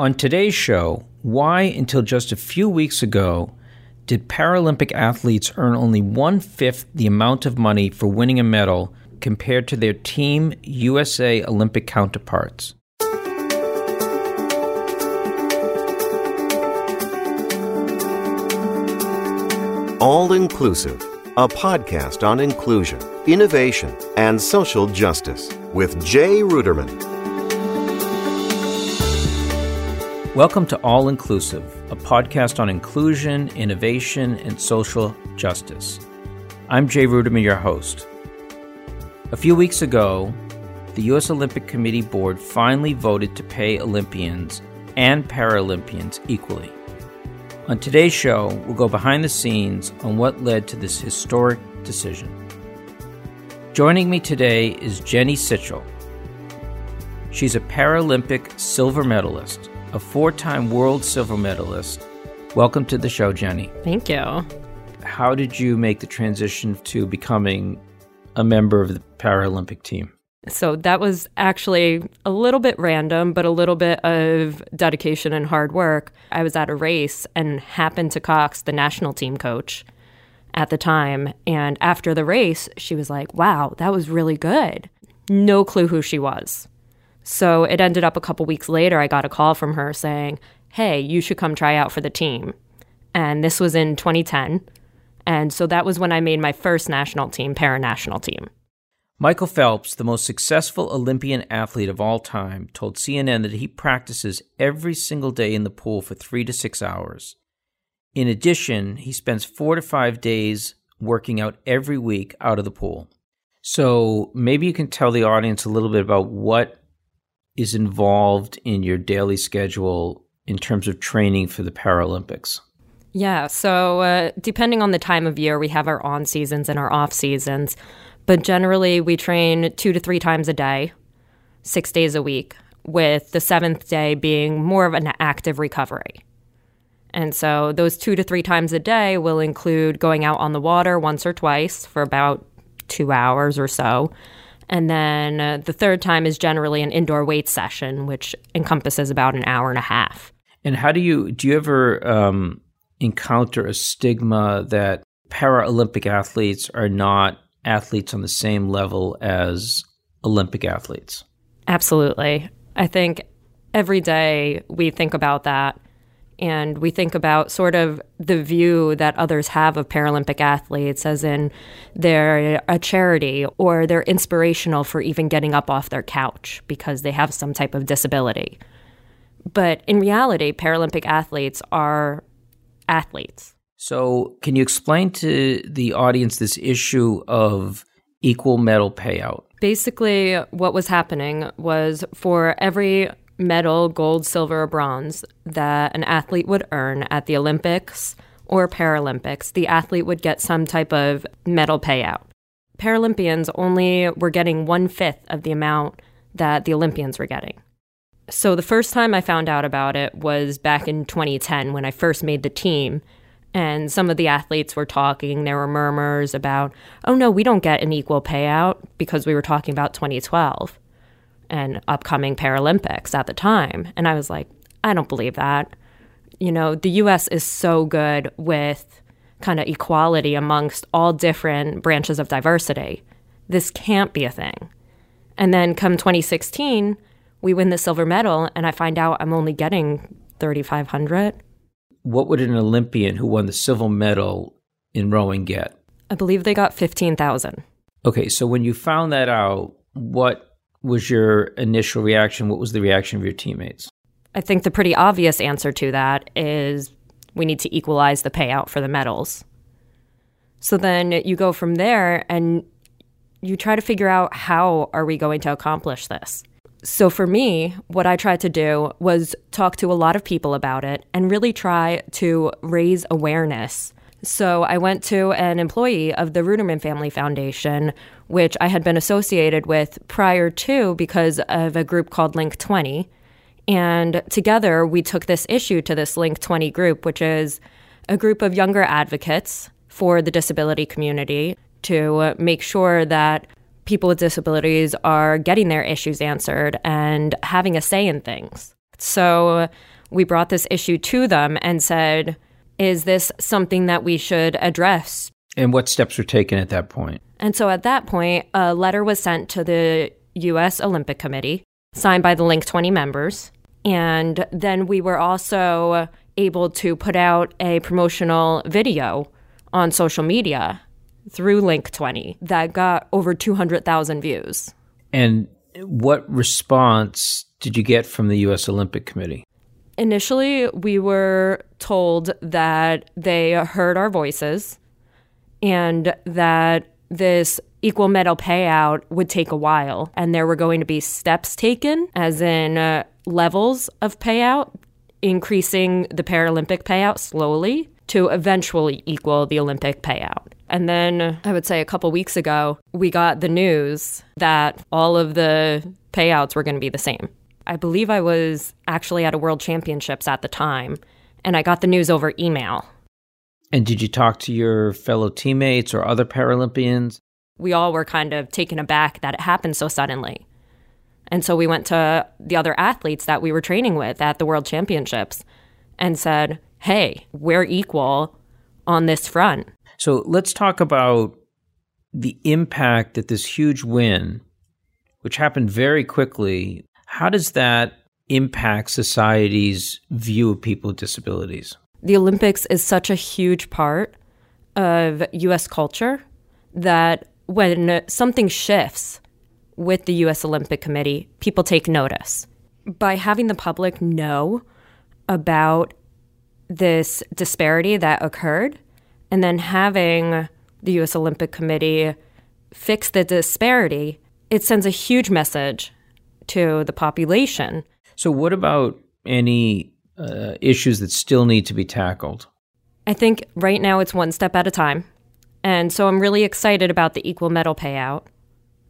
On today's show, why, until just a few weeks ago, did Paralympic athletes earn only one fifth the amount of money for winning a medal compared to their Team USA Olympic counterparts? All Inclusive, a podcast on inclusion, innovation, and social justice with Jay Ruderman. Welcome to All Inclusive, a podcast on inclusion, innovation, and social justice. I'm Jay Ruderman, your host. A few weeks ago, the U.S. Olympic Committee Board finally voted to pay Olympians and Paralympians equally. On today's show, we'll go behind the scenes on what led to this historic decision. Joining me today is Jenny Sichel. She's a Paralympic silver medalist, a four time world silver medalist. Welcome to the show, Jenny. Thank you. How did you make the transition to becoming a member of the Paralympic team? So that was actually a little bit random, but a little bit of dedication and hard work. I was at a race and happened to Cox, the national team coach at the time. And after the race, she was like, wow, that was really good. No clue who she was. So it ended up a couple weeks later, I got a call from her saying, hey, you should come try out for the team. And this was in 2010. And so that was when I made my first national team, para national team. Michael Phelps, the most successful Olympian athlete of all time, told CNN that he practices every single day in the pool for three to six hours. In addition, he spends four to five days working out every week out of the pool. So maybe you can tell the audience a little bit about what is involved in your daily schedule in terms of training for the Paralympics. Yeah, so uh, depending on the time of year, we have our on seasons and our off seasons. But generally, we train two to three times a day, six days a week, with the seventh day being more of an active recovery. And so, those two to three times a day will include going out on the water once or twice for about two hours or so. And then uh, the third time is generally an indoor weight session, which encompasses about an hour and a half. And how do you do you ever um, encounter a stigma that Paralympic athletes are not athletes on the same level as Olympic athletes. Absolutely. I think every day we think about that and we think about sort of the view that others have of Paralympic athletes, as in they're a charity or they're inspirational for even getting up off their couch because they have some type of disability. But in reality, Paralympic athletes are athletes. So, can you explain to the audience this issue of equal medal payout? Basically, what was happening was for every medal, gold, silver, or bronze, that an athlete would earn at the Olympics or Paralympics, the athlete would get some type of medal payout. Paralympians only were getting one fifth of the amount that the Olympians were getting. So the first time I found out about it was back in 2010 when I first made the team and some of the athletes were talking. There were murmurs about, oh no, we don't get an equal payout because we were talking about 2012 and upcoming Paralympics at the time. And I was like, I don't believe that. You know, the US is so good with kind of equality amongst all different branches of diversity. This can't be a thing. And then come 2016, we win the silver medal, and I find out I'm only getting 3,500 what would an Olympian who won the silver medal in rowing get? I believe they got 15,000. Okay, so when you found that out, what was your initial reaction? What was the reaction of your teammates? I think the pretty obvious answer to that is we need to equalize the payout for the medals. So then you go from there and you try to figure out how are we going to accomplish this? So for me, what I tried to do was talk to a lot of people about it and really try to raise awareness. So I went to an employee of the Ruderman Family Foundation, which I had been associated with prior to because of a group called Link 20. And together we took this issue to this Link 20 group, which is a group of younger advocates for the disability community to make sure that people with disabilities are getting their issues answered and having a say in things. So we brought this issue to them and said, is this something that we should address? And what steps were taken at that point? And so at that point, a letter was sent to the U.S. Olympic Committee, signed by the Link 20 members. And then we were also able to put out a promotional video on social media through Link 20 that got over 200,000 views. And what response did you get from the U.S. Olympic Committee? Initially, we were told that they heard our voices and that this equal medal payout would take a while and there were going to be steps taken, as in uh, levels of payout, increasing the Paralympic payout slowly to eventually equal the Olympic payout. And then I would say a couple weeks ago, we got the news that all of the payouts were going to be the same. I believe I was actually at a world championships at the time, and I got the news over email. And did you talk to your fellow teammates or other Paralympians? We all were kind of taken aback that it happened so suddenly. And so we went to the other athletes that we were training with at the World Championships and said, hey, we're equal on this front. So let's talk about the impact that this huge win, which happened very quickly, how does that impact society's view of people with disabilities? The Olympics is such a huge part of US culture that when something shifts with the US Olympic Committee, people take notice. By having the public know about this disparity that occurred, and then having the US Olympic Committee fix the disparity, it sends a huge message to the population. So, what about any uh, issues that still need to be tackled? I think right now it's one step at a time. And so I'm really excited about the equal medal payout.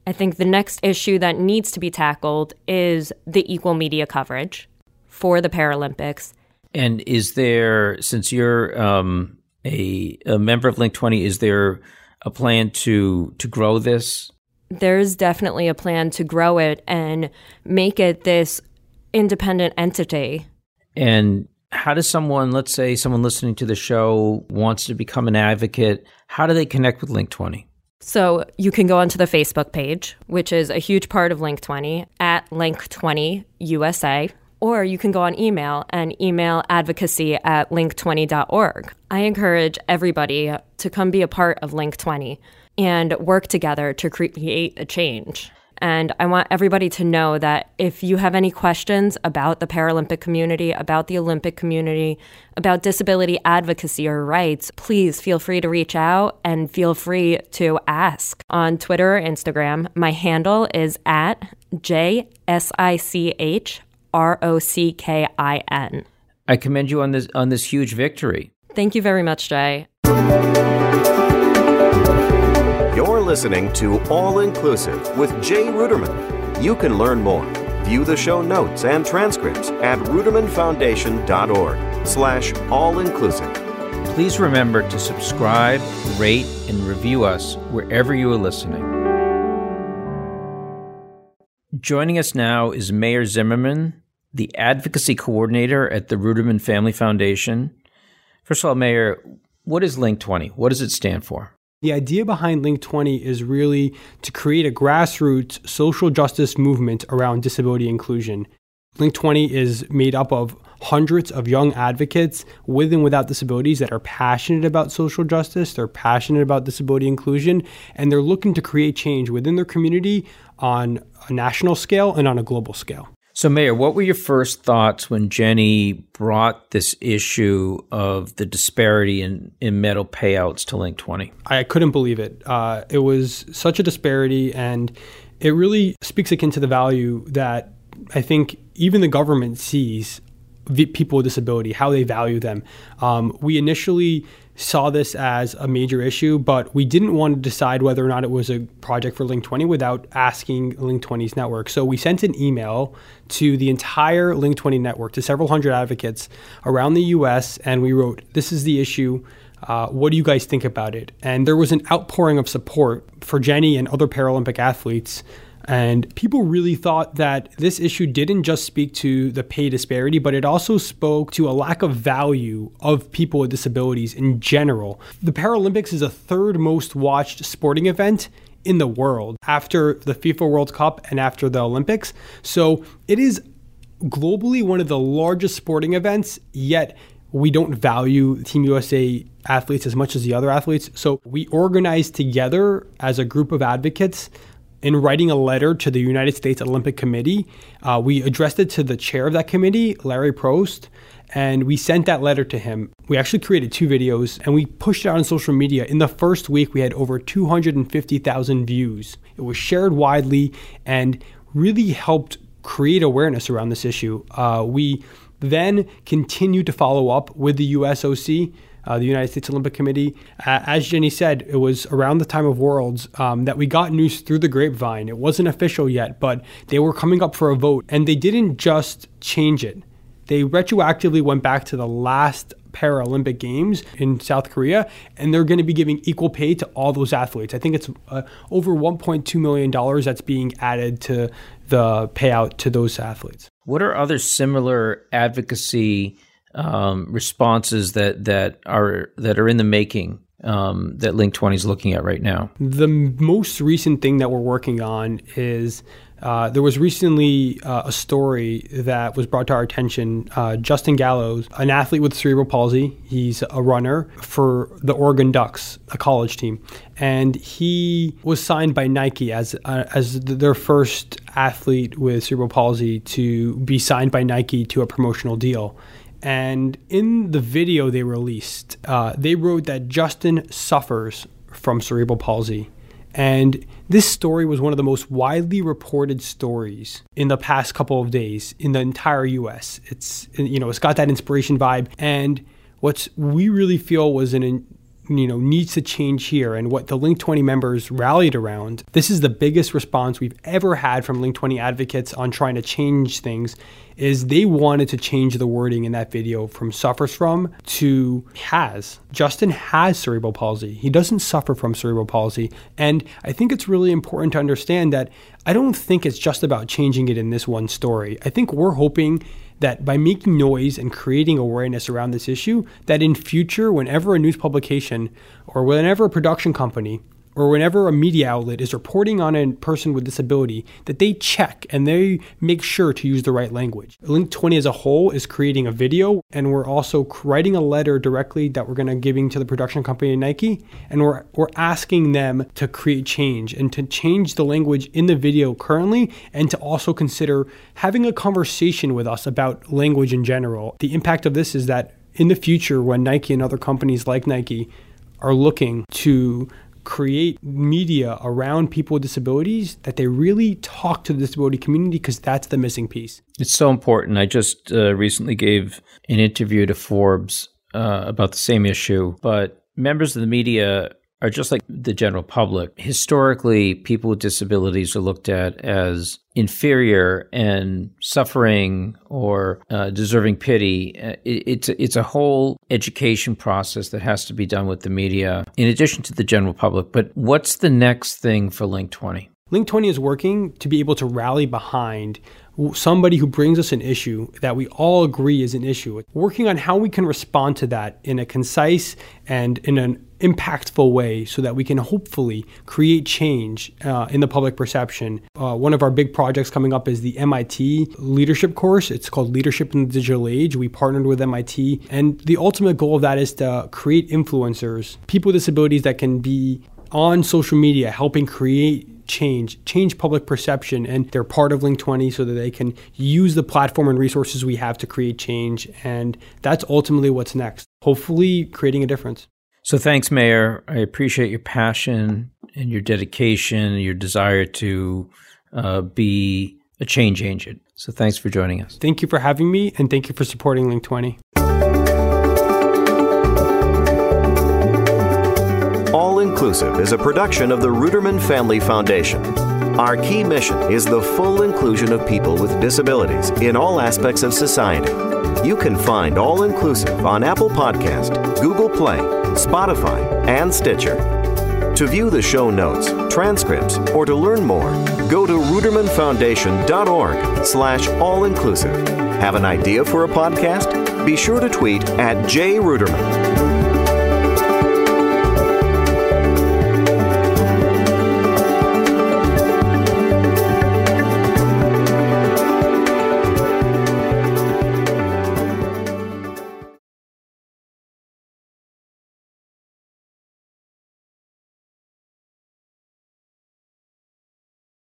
I think the next issue that needs to be tackled is the equal media coverage for the Paralympics. And is there, since you're um, a, a member of Link 20, is there a plan to to grow this? There's definitely a plan to grow it and make it this independent entity. And how does someone, let's say someone listening to the show wants to become an advocate, how do they connect with Link 20? So you can go onto the Facebook page, which is a huge part of Link 20 at Link 20 USA, or you can go on email and email advocacy at link20.org. I encourage everybody to come be a part of Link 20 and work together to create a change. And I want everybody to know that if you have any questions about the Paralympic community, about the Olympic community, about disability advocacy or rights, please feel free to reach out and feel free to ask on Twitter or Instagram. My handle is at JSICH R O C K I N. I commend you on this on this huge victory. Thank you very much, Jay. Listening to All Inclusive with Jay Ruderman. You can learn more. View the show notes and transcripts at rudermanfoundation.org slash all-inclusive. Please remember to subscribe, rate, and review us wherever you are listening. Joining us now is Mayor Zimmerman, the advocacy coordinator at the Ruderman Family Foundation. First of all, Mayor, what is Link 20? What does it stand for? The idea behind Link 20 is really to create a grassroots social justice movement around disability inclusion. Link 20 is made up of hundreds of young advocates with and without disabilities that are passionate about social justice, they're passionate about disability inclusion, and they're looking to create change within their community on a national scale and on a global scale. So, Mayor, what were your first thoughts when Jenny brought this issue of the disparity in, in medal payouts to Link 20? I couldn't believe it. Uh, it was such a disparity, and it really speaks akin to the value that I think even the government sees people with disability, how they value them. Um, we initially saw this as a major issue, but we didn't want to decide whether or not it was a project for Link 20 without asking Link 20's network. So we sent an email to the entire Link 20 network, to several hundred advocates around the US, and we wrote, This is the issue. Uh, what do you guys think about it? And there was an outpouring of support for Jenny and other Paralympic athletes And people really thought that this issue didn't just speak to the pay disparity, but it also spoke to a lack of value of people with disabilities in general. The Paralympics is the third most watched sporting event in the world after the FIFA World Cup and after the Olympics. So it is globally one of the largest sporting events, yet we don't value Team USA athletes as much as the other athletes. So we organized together as a group of advocates in writing a letter to the United States Olympic Committee. Uh, we addressed it to the chair of that committee, Larry Probst, and we sent that letter to him. We actually created two videos and we pushed it out on social media. In the first week, we had over 250,000 views. It was shared widely and really helped create awareness around this issue. Uh, we then continued to follow up with the USOC. Uh, the United States Olympic Committee. Uh, as Jenny said, it was around the time of Worlds um, that we got news through the grapevine. It wasn't official yet, but they were coming up for a vote, and they didn't just change it. They retroactively went back to the last Paralympic Games in South Korea, and they're going to be giving equal pay to all those athletes. I think it's uh, over $1.2 million that's being added to the payout to those athletes. What are other similar advocacy um, responses that that are that are in the making um, that Link 20 is looking at right now? The most recent thing that we're working on is uh, there was recently uh, a story that was brought to our attention. Uh, Justin Gallegos, an athlete with cerebral palsy, he's a runner for the Oregon Ducks, a college team, and he was signed by Nike as uh, as their first athlete with cerebral palsy to be signed by Nike to a promotional deal. And in the video they released, uh, they wrote that Justin suffers from cerebral palsy and this story was one of the most widely reported stories in the past couple of days in the entire US. It's you know, it's got that inspiration vibe and what we really feel was an you know needs to change here and what the link 20 members rallied around this is the biggest response we've ever had from link 20 advocates on trying to change things is they wanted to change the wording in that video from suffers from to has. Justin has cerebral palsy. He doesn't suffer from cerebral palsy. And i think it's really important to understand that i don't think it's just about changing it in this one story. I think we're hoping that by making noise and creating awareness around this issue, that in future, whenever a news publication or whenever a production company or whenever a media outlet is reporting on a person with disability, that they check and they make sure to use the right language. Link 20 as a whole is creating a video, and we're also writing a letter directly that we're going to giving to the production company Nike, and we're we're asking them to create change and to change the language in the video currently, and to also consider having a conversation with us about language in general. The impact of this is that in the future, when Nike and other companies like Nike are looking to create media around people with disabilities that they really talk to the disability community because that's the missing piece. It's so important. I just uh, recently gave an interview to Forbes uh, about the same issue, but members of the media are just like the general public. Historically, people with disabilities are looked at as inferior and suffering or uh, deserving pity. Uh, it, it's it's a whole education process that has to be done with the media, in addition to the general public. But what's the next thing for Link Twenty? Link 20 is working to be able to rally behind somebody who brings us an issue that we all agree is an issue, working on how we can respond to that in a concise and in an impactful way so that we can hopefully create change uh, in the public perception. Uh, one of our big projects coming up is the MIT leadership course. It's called Leadership in the Digital Age. We partnered with MIT, and the ultimate goal of that is to create influencers, people with disabilities that can be on social media helping create change, change public perception, and they're part of Link 20 so that they can use the platform and resources we have to create change. And that's ultimately what's next. Hopefully, creating a difference. So, thanks, Mayor. I appreciate your passion and your dedication, your desire to uh, be a change agent. So, thanks for joining us. Thank you for having me, and thank you for supporting Link 20. All Inclusive is a production of the Ruderman Family Foundation. Our key mission is the full inclusion of people with disabilities in all aspects of society. You can find All Inclusive on Apple Podcast, Google Play, Spotify, and Stitcher. To view the show notes, transcripts, or to learn more, go to rudermanfoundation.org slash all-inclusive. Have an idea for a podcast? Be sure to tweet at jruderman.